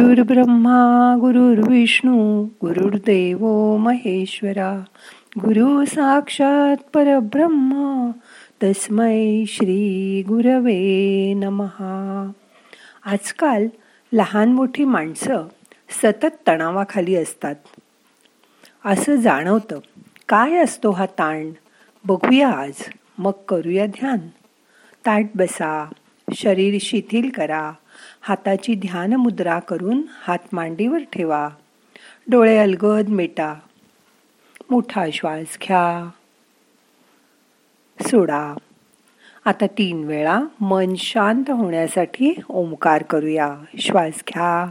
गुरुर्ब्रह्मा गुरुर्विष्णू गुरुर्देव महेश्वरा गुरु साक्षात परब्रह्म तस्मै श्री गुरवे नमहा आजकाल लहान मोठी माणसं सतत तणावाखाली असतात. असं जाणवतं. काय असतो हा ताण? बघूया आज. मग करूया ध्यान. ताट बसा. शरीर शिथिल करा. हाताची ध्यान मुद्रा करून हात मांडीवर ठेवा. डोळे अलगद मिटा. मोठा श्वास घ्या. सोडा. आता तीन वेळा मन शांत होण्यासाठी ओंकार करूया. श्वास घ्या.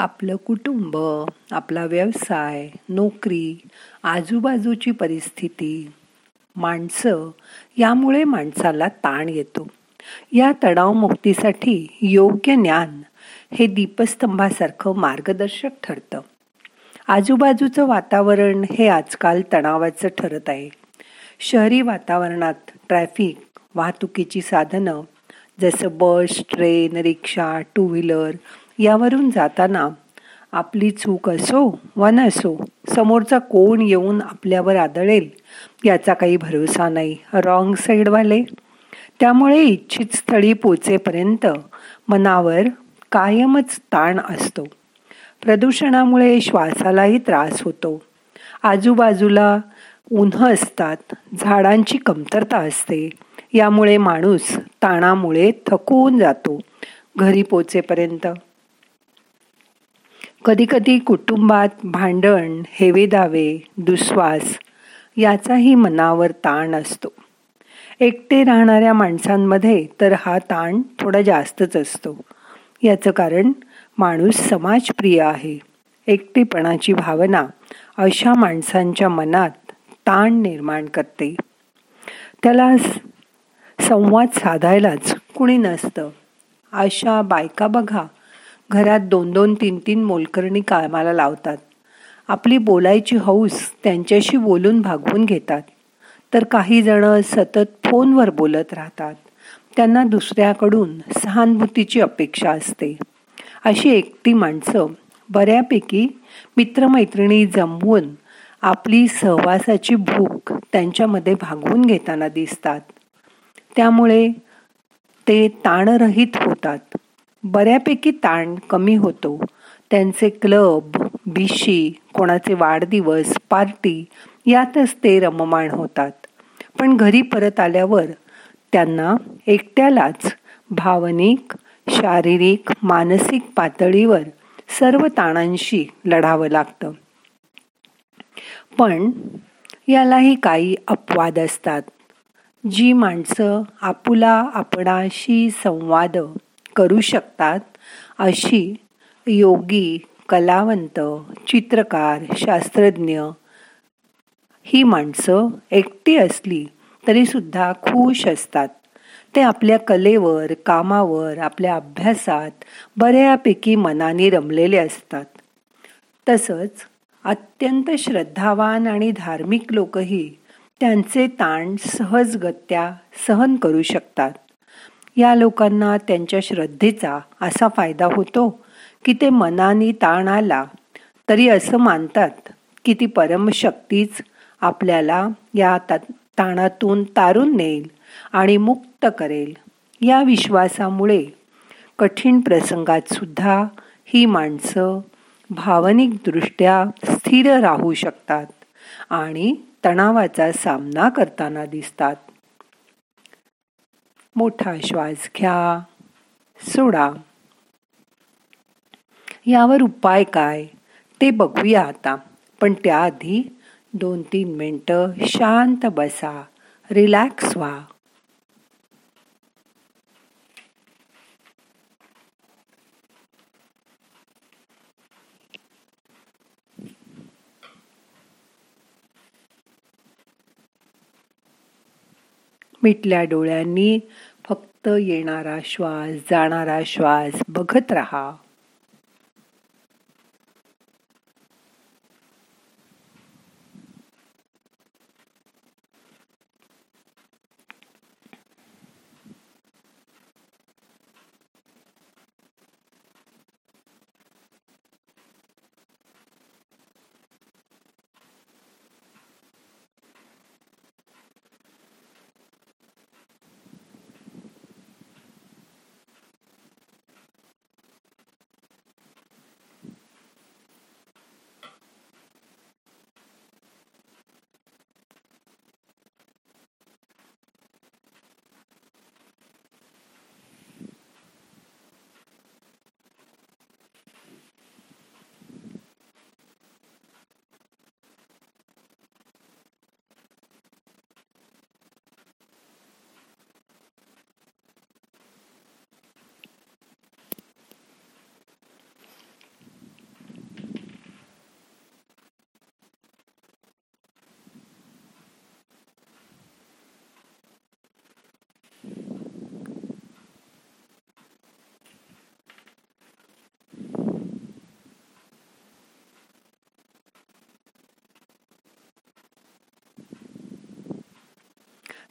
आपलं कुटुंब आपला व्यवसाय नोकरी आजूबाजूची परिस्थिती माणसं यामुळे माणसाला ताण येतो. या तणावमुक्तीसाठी योग्य ज्ञान हे दीपस्तंभासारखं मार्गदर्शक ठरतं. आजूबाजूचं वातावरण हे आजकाल तणावाचं ठरत आहे. शहरी वातावरणात ट्रॅफिक वाहतुकीची साधनं जसं bus train rickshaw two wheeler यावरून जाताना आपली चूक असो वा नसो समोरचा कोण येऊन आपल्यावर आदळेल याचा काही भरोसा नाही. रॉंग साईडवाले त्यामुळे इच्छित स्थळी पोचेपर्यंत मनावर कायमच ताण असतो. प्रदूषणामुळे श्वासालाही त्रास होतो. आजूबाजूला उन्ह असतात झाडांची कमतरता असते. यामुळे माणूस ताणामुळे थकून जातो घरी पोचेपर्यंत. कधीकधी कुटुंबात भांडण हेवेदावे दुस्वास याचाही मनावर ताण असतो. एकटे राहणाऱ्या माणसांमध्ये तर हा ताण थोडा जास्तच असतो. याचं कारण माणूस समाजप्रिय आहे. एकटेपणाची भावना अशा माणसांच्या मनात ताण निर्माण करते. त्याला संवाद साधायलाच कुणी नसतं. अशा बायका बघा घरात दोन दोन तीन तीन मोलकरणी कामाला लावतात. आपली बोलायची हौस त्यांच्याशी बोलून भागवून घेतात. तर काही जण सतत फोनवर बोलत राहतात. त्यांना दुसऱ्याकडून सहानुभूतीची अपेक्षा असते. अशी एकटी माणसं बऱ्यापैकी मित्रमैत्रिणी जमवून आपली सहवासाची भूक त्यांच्यामध्ये भागवून घेताना दिसतात. त्यामुळे ते ताणरहित होतात. बऱ्यापैकी ताण कमी होतो. त्यांचे क्लब बिशी कोणाचे वाढदिवस पार्टी यातच ते रममाण होतात. पण घरी परत आल्यावर त्यांना एकट्यालाच भावनिक शारीरिक मानसिक पातळीवर सर्व ताणांशी लढावं लागतं. पण यालाही काही अपवाद असतात. जी माणसं आपुला आपणाशी संवाद करू शकतात अशी योगी कलावंत चित्रकार शास्त्रज्ञ ही माणसं एकटी असली तरीसुद्धा खुश असतात. ते आपल्या कलेवर कामावर आपल्या अभ्यासात बऱ्यापैकी मनाने रमलेले असतात. तसंच अत्यंत श्रद्धावान आणि धार्मिक लोकही त्यांचे ताण सहजगत्या सहन करू शकतात. या लोकांना त्यांच्या श्रद्धेचा असा फायदा होतो की ते मनाने ताण आला तरी असं मानतात की ती परमशक्तीच आपल्याला या ताणातून तारून नेईल आणि मुक्त करेल. या विश्वासामुळे कठीण प्रसंगात सुद्धा ही माणसं भावनिकदृष्ट्या स्थिर राहू शकतात आणि तणावाचा सामना करताना दिसतात. मोठा श्वास घ्या. सोडा. यावर उपाय काय? ते बघूया आता. पण त्याआधी दोन तीन मिनटं शांत बसा. रिलॅक्स व्हा. मिटल्या डोळ्यांनी फक्त येणारा श्वास जाणारा श्वास बघत राहा.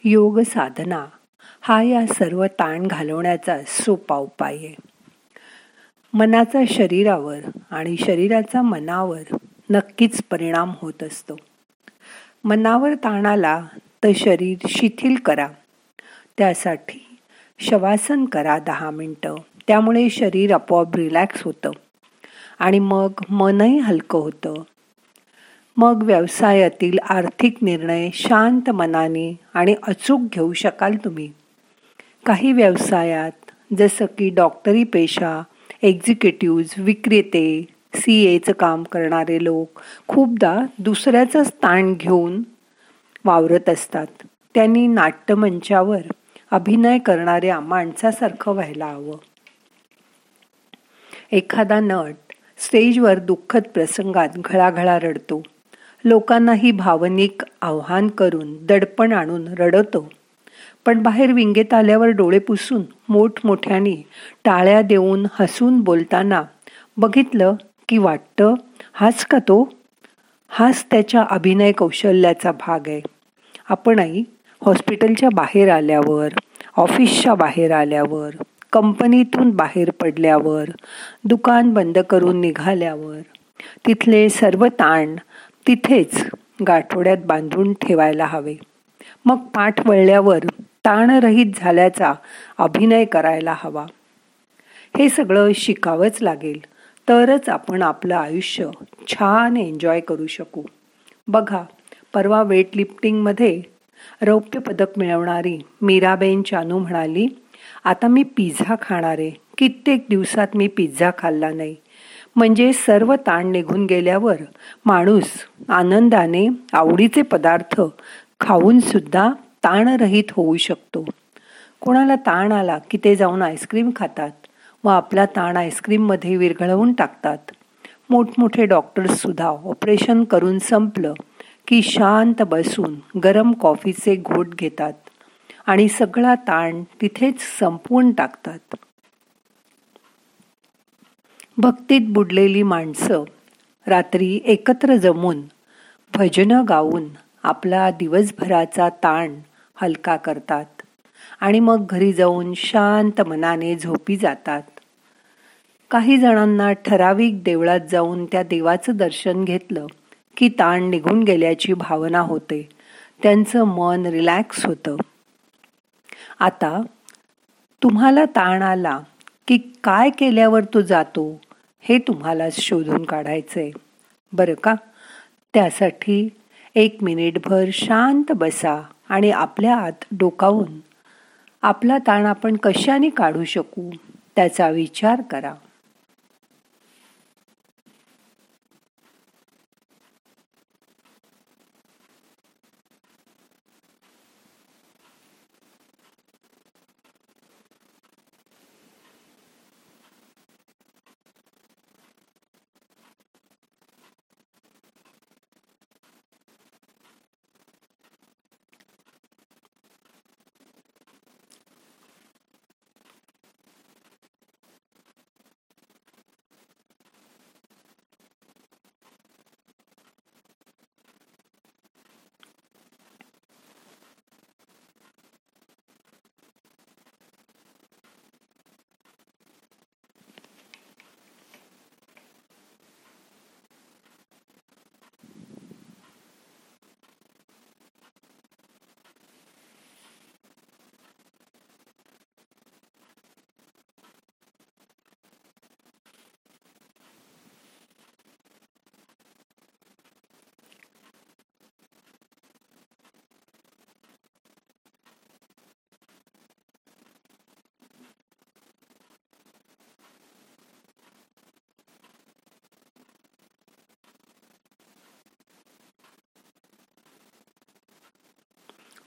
योग साधना हा या सर्व ताण घालवण्याचा सोपा उपाय आहे. मनाचा शरीरावर आणि शरीराचा मनावर नक्कीच परिणाम होत असतो. मनावर ताण आला तर शरीर शिथिल करा. त्यासाठी शवासन करा दहा मिनटं. त्यामुळे शरीर आपोआप रिलॅक्स होतं. आणि मग मनही हलकं होतं. मग व्यवसायातील आर्थिक निर्णय शांत मनाने आणि अचूक घेऊ शकाल तुम्ही. काही व्यवसायात जसं की डॉक्टरी पेशा एक्झिक्युटिव्ह विक्रेते सी एचं काम करणारे लोक खूपदा दुसऱ्याचंच ताण घेऊन वावरत असतात. त्यांनी नाट्यमंचावर अभिनय करणाऱ्या माणसासारखं व्हायला हवं. एखादा नट स्टेजवर दुःखद प्रसंगात घळाघळा रडतो. लोकांनाही भावनिक आव्हान करून दडपण आणून रडतो. पण बाहेर विंगेत आल्यावर डोळे पुसून मोठमोठ्याने टाळ्या देऊन हसून बोलताना बघितलं की वाटतं हाच का तो? हाच त्याच्या अभिनय कौशल्याचा भाग आहे. आपणही हॉस्पिटलच्या बाहेर आल्यावर ऑफिसच्या बाहेर आल्यावर कंपनीतून बाहेर पडल्यावर दुकान बंद करून निघाल्यावर तिथले सर्व ताण तिथेच गाठोड्यात बांधून ठेवायला हवे. मग पाठ वळल्यावर ताणरहित झाल्याचा अभिनय करायला हवा. हे सगळं शिकावंच लागेल. तरच आपण आपलं आयुष्य छान एन्जॉय करू शकू. बघा परवा वेटलिफ्टिंगमध्ये रौप्य पदक मिळवणारी मीराबेन चानू म्हणाली आता मी पिझ्झा खाणार. आहे कित्येक दिवसात मी पिझ्झा खाल्ला नाही. म्हणजे सर्व ताण निघून गेल्यावर माणूस आनंदाने आवडीचे पदार्थ खाऊन सुद्धा ताणरहित होऊ शकतो. कोणाला ताण आला की ते जाऊन आईस्क्रीम खातात व आपला ताण आईस्क्रीममध्ये विरघळवून टाकतात. मोठमोठे डॉक्टर्ससुद्धा ऑपरेशन करून संपलं की शांत बसून गरम कॉफीचे घोट घेतात आणि सगळा ताण तिथेच संपवून टाकतात. भक्तीत बुडलेली माणसं रात्री एकत्र जमून भजनं गाऊन आपला दिवसभराचा ताण हलका करतात आणि मग घरी जाऊन शांत मनाने झोपी जातात. काही जणांना ठराविक देवळात जाऊन त्या देवाचं दर्शन घेतलं की ताण निघून गेल्याची भावना होते. त्यांचं मन रिलॅक्स होतं. आता तुम्हाला ताण आला की काय केल्यावर तो जातो? हे तुम्हाला शोधून काढायचंय. बरं का? त्यासाठी एक मिनिटभर शांत बसा आणि आपल्या आत डोकावून. आपला ताण आपण कशाने काढू शकू? त्याचा विचार करा.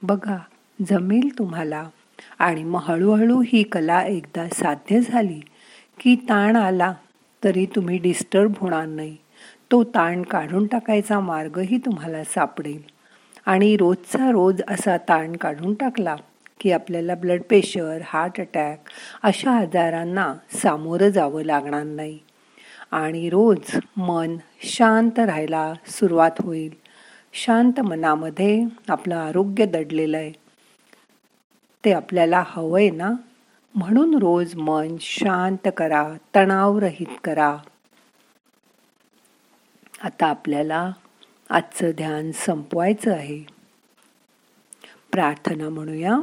बघा जमेल तुम्हाला. आणि मग हळूहळू ही कला एकदा साध्य झाली की ताण आला तरी तुम्ही डिस्टर्ब होणार नाही. तो ताण काढून टाकायचा मार्गही तुम्हाला सापडेल. आणि रोजचा रोज असा ताण काढून टाकला की आपल्याला ब्लड प्रेशर हार्ट अटॅक अशा आजारांना सामोरं जावं लागणार नाही. आणि रोज मन शांत राहायला सुरुवात होईल. शांत मनामध्ये आपलं आरोग्य दडलेलं आहे. ते आपल्याला हवंय ना? म्हणून रोज मन शांत करा तणावरहित करा. आता आपल्याला आजचं ध्यान संपवायचं आहे. प्रार्थना म्हणूया.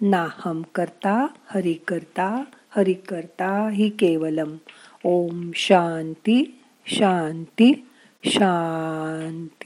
नाहम करता हरि करता हरि करता हि केवलम. ओम शांती शांती. शांत